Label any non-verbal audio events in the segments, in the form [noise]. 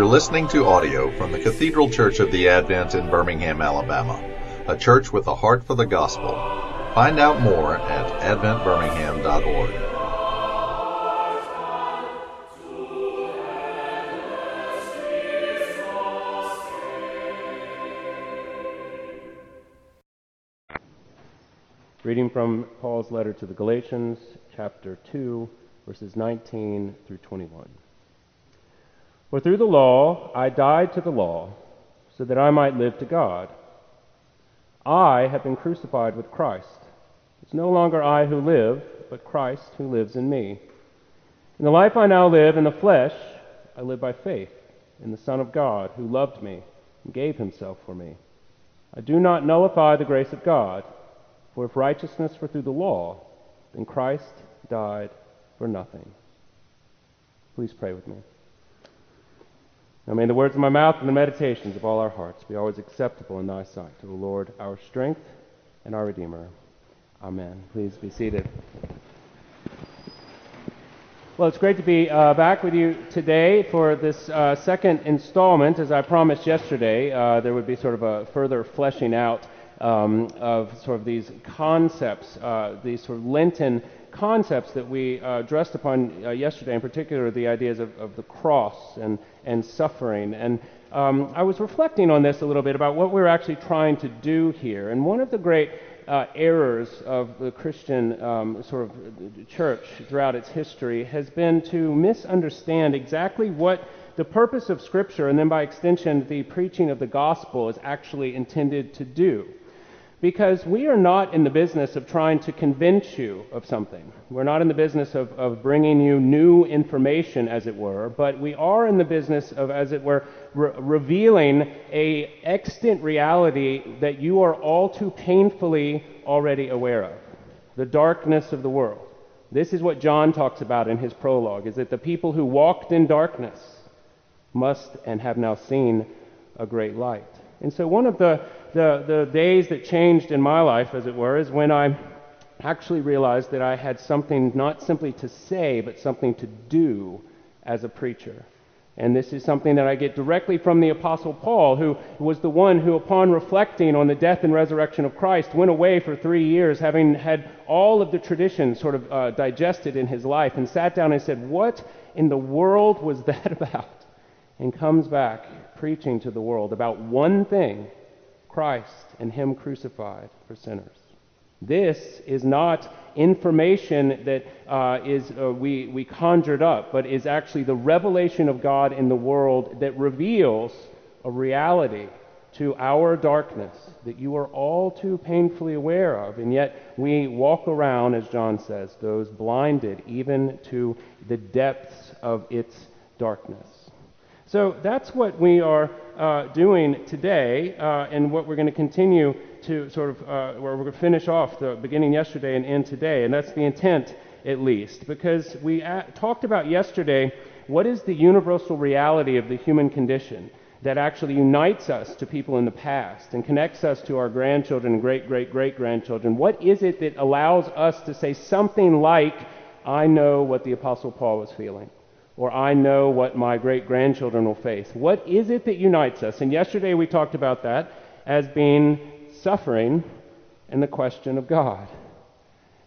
You're listening to audio from the Cathedral Church of the Advent in Birmingham, Alabama, a church with a heart for the gospel. Find out more at adventbirmingham.org. Reading from Paul's letter to the Galatians, chapter 2, verses 19 through 21. For through the law I died to the law, so that I might live to God. I have been crucified with Christ. It's no longer I who live, but Christ who lives in me. In the life I now live in the flesh, I live by faith in the Son of God who loved me and gave himself for me. I do not nullify the grace of God, for if righteousness were through the law, then Christ died for nothing. Please pray with me. Now may the words of my mouth and the meditations of all our hearts be always acceptable in thy sight, the Lord, our strength and our Redeemer. Amen. Please be seated. Well, it's great to be uh, back with you today for this uh, second installment. As I promised yesterday, uh, there would be sort of a further fleshing out um, of sort of these concepts, uh, these sort of Lenten concepts that we uh, addressed upon uh, yesterday, in particular the ideas of, of, the cross and, and suffering. And um, I was reflecting on this a little bit about what we're actually trying to do here. And one of the great uh, errors of the Christian um, sort of church throughout its history has been to misunderstand exactly what the purpose of Scripture, and then by extension, the preaching of the gospel, is actually intended to do. Because we are not in the business of trying to convince you of something. We're not in the business of, of bringing you new information, as it were, but we are in the business of, as it were, re- revealing a extant reality that you are all too painfully already aware of the darkness of the world. This is what John talks about in his prologue, is that the people who walked in darkness must and have now seen a great light. And so one of the the, the days that changed in my life, as it were, is when I actually realized that I had something not simply to say, but something to do as a preacher. And this is something that I get directly from the Apostle Paul, who was the one who, upon reflecting on the death and resurrection of Christ, went away for three years, having had all of the traditions sort of uh, digested in his life, and sat down and said, What in the world was [laughs] that about? And comes back preaching to the world about one thing Christ and Him crucified for sinners. This is not information that uh, is, uh, we, we conjured up, but is actually the revelation of God in the world that reveals a reality to our darkness that you are all too painfully aware of. And yet we walk around, as John says, those blinded even to the depths of its darkness. So that's what we are uh, doing today, uh, and what we're going to continue to sort of, uh, where we're going to finish off the beginning yesterday and end today, and that's the intent at least, because we talked about yesterday what is the universal reality of the human condition that actually unites us to people in the past and connects us to our grandchildren and great great great grandchildren. What is it that allows us to say something like, I know what the Apostle Paul was feeling? Or I know what my great grandchildren will face. What is it that unites us? And yesterday we talked about that as being suffering and the question of God.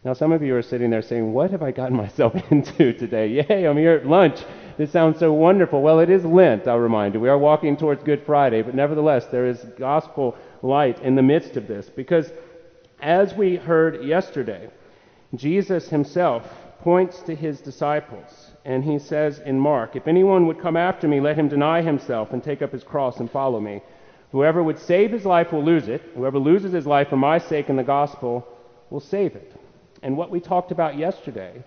Now, some of you are sitting there saying, What have I gotten [laughs] myself into today? Yay, I'm here at lunch. This sounds so wonderful. Well, it is Lent, I'll remind you. We are walking towards Good Friday, but nevertheless, there is gospel light in the midst of this. Because as we heard yesterday, Jesus himself points to his disciples and he says in Mark, If anyone would come after me, let him deny himself and take up his cross and follow me. Whoever would save his life will lose it. Whoever loses his life for my sake and the gospel will save it. And what we talked about yesterday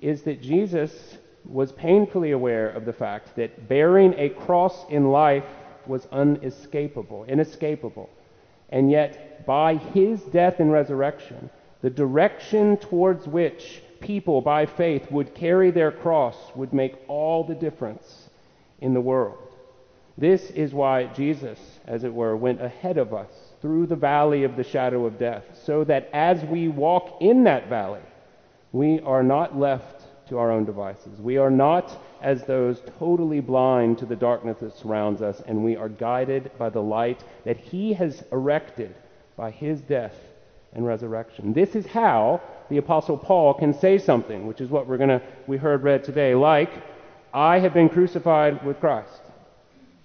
is that Jesus was painfully aware of the fact that bearing a cross in life was unescapable, inescapable. And yet, by his death and resurrection, the direction towards which people by faith would carry their cross would make all the difference in the world. This is why Jesus, as it were, went ahead of us through the valley of the shadow of death, so that as we walk in that valley, we are not left to our own devices. We are not as those totally blind to the darkness that surrounds us, and we are guided by the light that He has erected by His death and resurrection. This is how the Apostle Paul can say something, which is what we're gonna we heard read today, like, I have been crucified with Christ.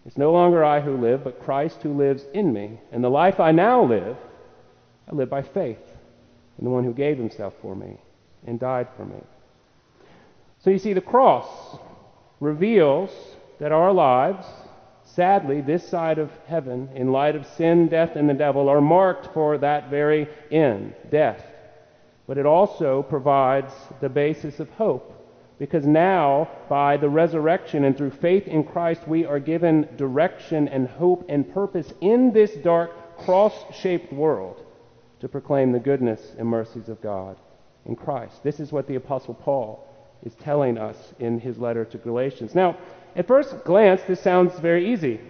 It's no longer I who live, but Christ who lives in me. And the life I now live, I live by faith in the one who gave himself for me and died for me. So you see, the cross reveals that our lives, sadly, this side of heaven, in light of sin, death, and the devil, are marked for that very end death. But it also provides the basis of hope. Because now, by the resurrection and through faith in Christ, we are given direction and hope and purpose in this dark, cross shaped world to proclaim the goodness and mercies of God in Christ. This is what the Apostle Paul is telling us in his letter to Galatians. Now, at first glance, this sounds very easy.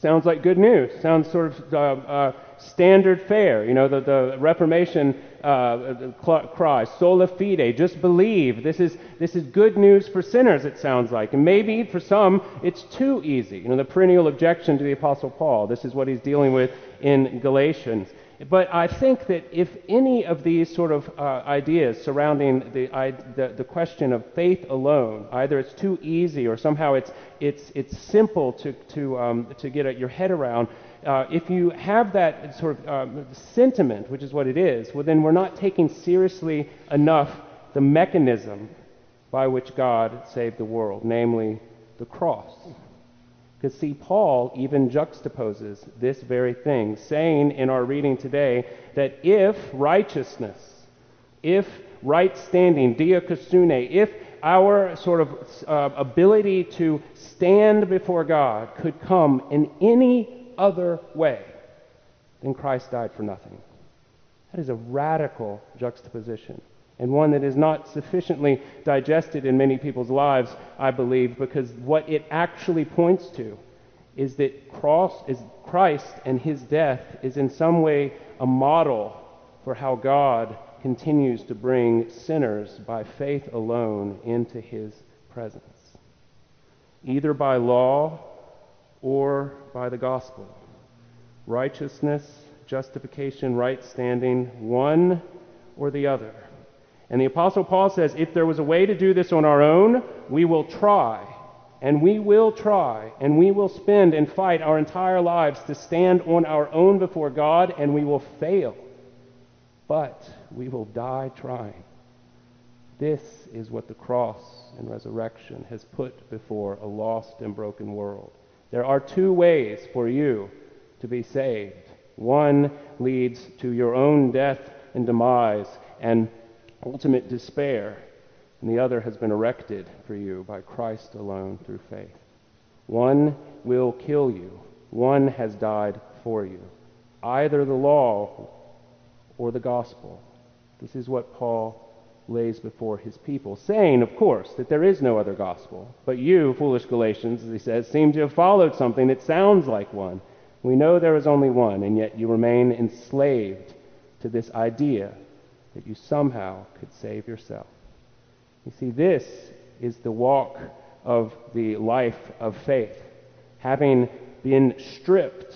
Sounds like good news. Sounds sort of uh, uh, standard fare. You know, the, the Reformation uh, cry, sola fide, just believe. This is, this is good news for sinners, it sounds like. And maybe for some, it's too easy. You know, the perennial objection to the Apostle Paul. This is what he's dealing with in Galatians. But I think that if any of these sort of uh, ideas surrounding the, I, the, the, question of faith alone, either it's too easy or somehow it's, it's, it's simple to, to, um, to get your head around, uh, if you have that sort of um, sentiment, which is what it is, well, then we're not taking seriously enough the mechanism by which God saved the world, namely the cross. Because, see, Paul even juxtaposes this very thing, saying in our reading today that if righteousness, if right standing, dikaiosune, if our sort of uh, ability to stand before God could come in any other way, then Christ died for nothing. That is a radical juxtaposition and one that is not sufficiently digested in many people's lives, I believe, because what it actually points to is that cross is Christ and his death is in some way a model for how God continues to bring sinners by faith alone into his presence, either by law or by the gospel. Righteousness, justification, right standing, one or the other. And the Apostle Paul says, if there was a way to do this on our own, we will try. And we will try, and we will spend and fight our entire lives to stand on our own before God, and we will fail. But we will die trying. This is what the cross and resurrection has put before a lost and broken world. There are two ways for you to be saved. One leads to your own death and demise and ultimate despair, and the other has been erected for you by Christ alone through faith. One will kill you, one has died for you. Either the law or the gospel. This is what Paul lays before his people, saying, of course, that there is no other gospel. But you, foolish Galatians, as he says, seem to have followed something that sounds like one. We know there is only one, and yet you remain enslaved to this idea that you somehow could save yourself. You see, this is the walk of the life of faith, having been stripped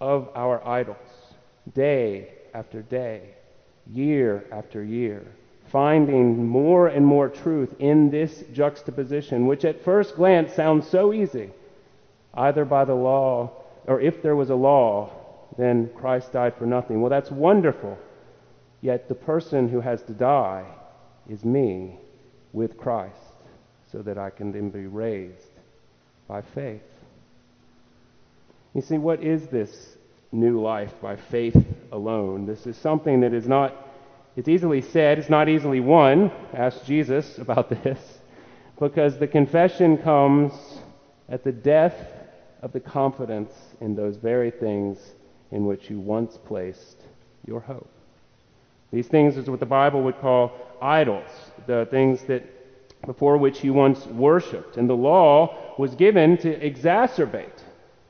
of our idols day after day, year after year, finding more and more truth in this juxtaposition, which at first glance sounds so easy, either by the law, or if there was a law, then Christ died for nothing. Well, that's wonderful. Yet the person who has to die is me with Christ so that I can then be raised by faith. You see, what is this new life by faith alone? This is something that is not, it's easily said, it's not easily won. Ask Jesus about [laughs] this. Because the confession comes at the death of the confidence in those very things in which you once placed your hope. These things is what the Bible would call idols, the things that before which you once worshipped. And the law was given to exacerbate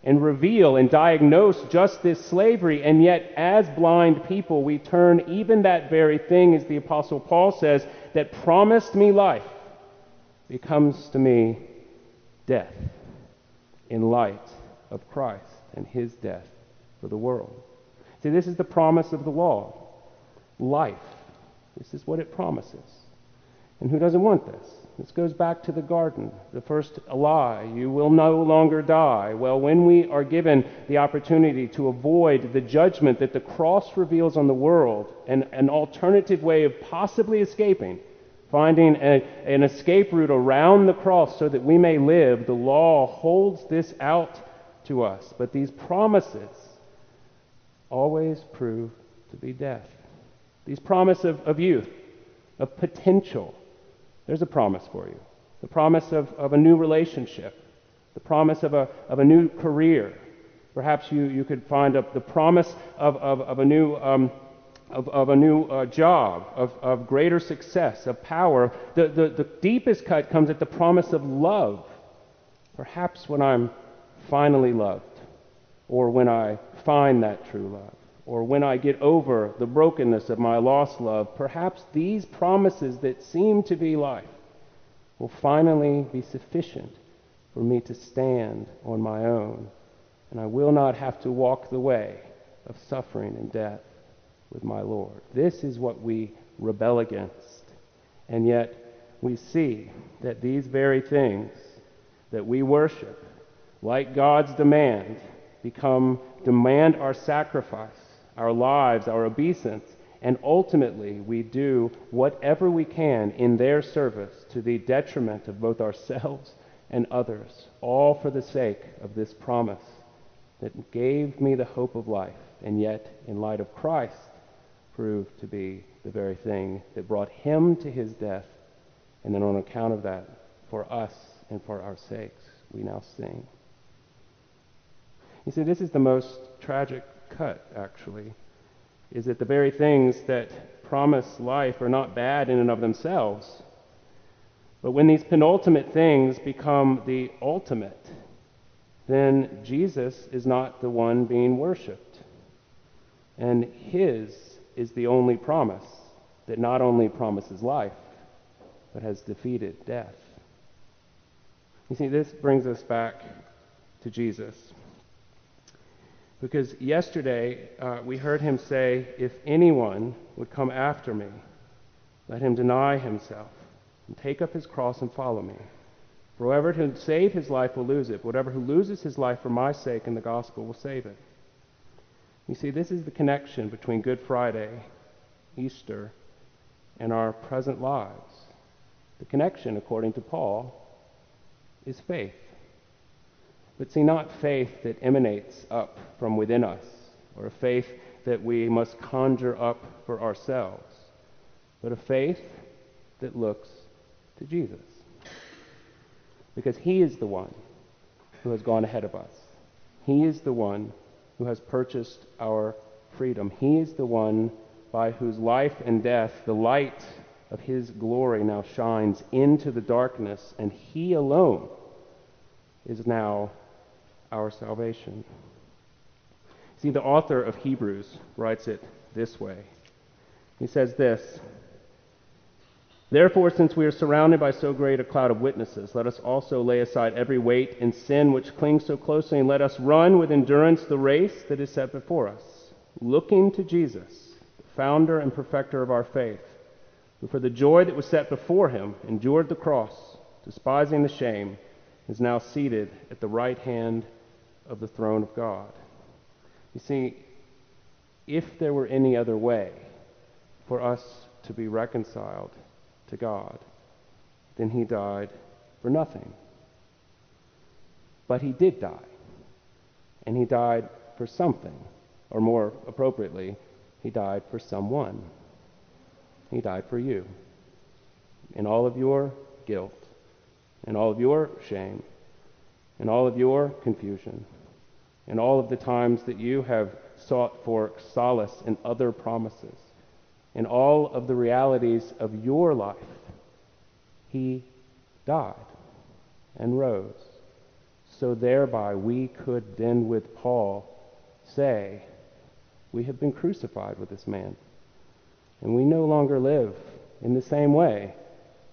and reveal and diagnose just this slavery. And yet, as blind people, we turn even that very thing, as the Apostle Paul says, that promised me life becomes to me death in light of Christ and his death for the world. See, this is the promise of the law life. This is what it promises. And who doesn't want this? This goes back to the garden, the first lie. You will no longer die. Well, when we are given the opportunity to avoid the judgment that the cross reveals on the world, and an alternative way of possibly escaping, finding a, an escape route around the cross so that we may live, the law holds this out to us. But these promises always prove to be death. These promise of, of youth, of potential. There's a promise for you. The promise of, of a new relationship, the promise of a, of a new career. Perhaps you, you could find a, the promise of, of, of a new, um, of, of a new uh, job, of, of greater success, of power. The, the, the deepest cut comes at the promise of love. Perhaps when I'm finally loved, or when I find that true love, or when I get over the brokenness of my lost love, perhaps these promises that seem to be life will finally be sufficient for me to stand on my own, and I will not have to walk the way of suffering and death with my Lord. This is what we rebel against. And yet, we see that these very things that we worship, like God's demand, become demand our sacrifice, our lives, our obeisance, and ultimately we do whatever we can in their service to the detriment of both ourselves and others, all for the sake of this promise that gave me the hope of life, and yet, in light of Christ, proved to be the very thing that brought him to his death, and then on account of that, for us and for our sakes, we now sing. You see, this is the most tragic cut, actually, is that the very things that promise life are not bad in and of themselves. But when these penultimate things become the ultimate, then Jesus is not the one being worshiped. And his is the only promise that not only promises life, but has defeated death. You see, this brings us back to Jesus. Because yesterday uh, we heard him say, If anyone would come after me, let him deny himself and take up his cross and follow me. For whoever to save his life will lose it. Whatever who loses his life for my sake and the gospel will save it. You see, this is the connection between Good Friday, Easter, and our present lives. The connection, according to Paul, is faith. But see, not faith that emanates up from within us, or a faith that we must conjure up for ourselves, but a faith that looks to Jesus. Because he is the one who has gone ahead of us. He is the one who has purchased our freedom. He is the one by whose life and death the light of his glory now shines into the darkness, and he alone is now our salvation. See, the author of Hebrews writes it this way. He says this Therefore, since we are surrounded by so great a cloud of witnesses, let us also lay aside every weight and sin which clings so closely, and let us run with endurance the race that is set before us, looking to Jesus, the founder and perfecter of our faith, who for the joy that was set before him endured the cross, despising the shame, is now seated at the right hand of the throne of God. You see, if there were any other way for us to be reconciled to God, then he died for nothing. But he did die. And he died for something. Or more appropriately, he died for someone. He died for you. In all of your guilt, in all of your shame, in all of your confusion, in all of the times that you have sought for solace in other promises, in all of the realities of your life, he died and rose. So thereby we could then with Paul say, we have been crucified with this man. And we no longer live in the same way,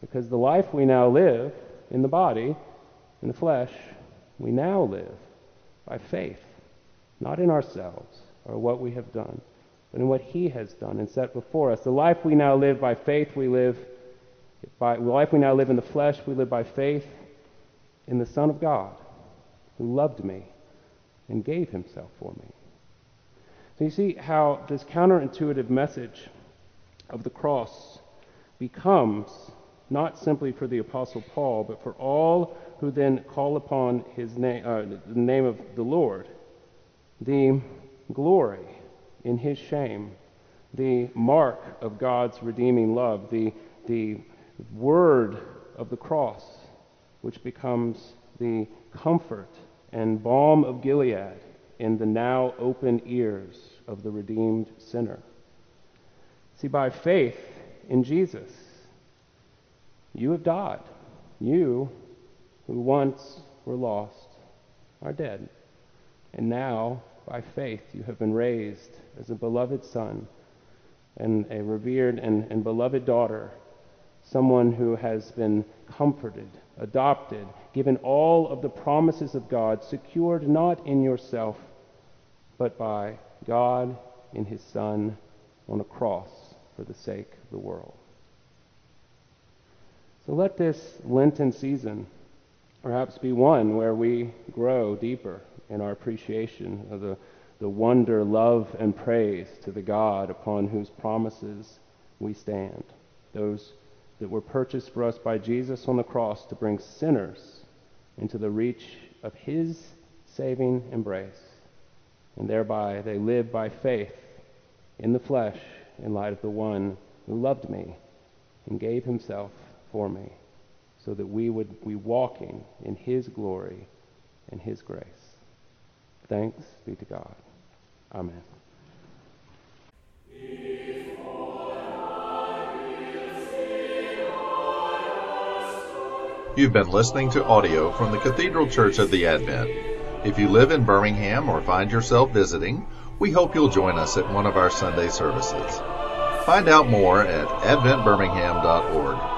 because the life we now live in the body, in the flesh, we now live by faith, not in ourselves or what we have done, but in what He has done and set before us. The life we now live by faith, we live by the life we now live in the flesh, we live by faith in the Son of God, who loved me and gave Himself for me. So you see how this counterintuitive message of the cross becomes not simply for the Apostle Paul, but for all who then call upon his name, uh, the name of the Lord, the glory in his shame, the mark of God's redeeming love, the, the word of the cross, which becomes the comfort and balm of Gilead in the now open ears of the redeemed sinner. See, by faith in Jesus, you have died. You, who once were lost, are dead. And now, by faith, you have been raised as a beloved son and a revered and, and beloved daughter, someone who has been comforted, adopted, given all of the promises of God, secured not in yourself, but by God in His Son on a cross for the sake of the world. So let this Lenten season perhaps be one where we grow deeper in our appreciation of the, the wonder, love, and praise to the God upon whose promises we stand. Those that were purchased for us by Jesus on the cross to bring sinners into the reach of his saving embrace. And thereby they live by faith in the flesh in light of the one who loved me and gave himself for me so that we would be walking in his glory and his grace. Thanks be to God. Amen. You've been listening to audio from the Cathedral Church of the Advent. If you live in Birmingham or find yourself visiting, we hope you'll join us at one of our Sunday services. Find out more at adventbirmingham.org.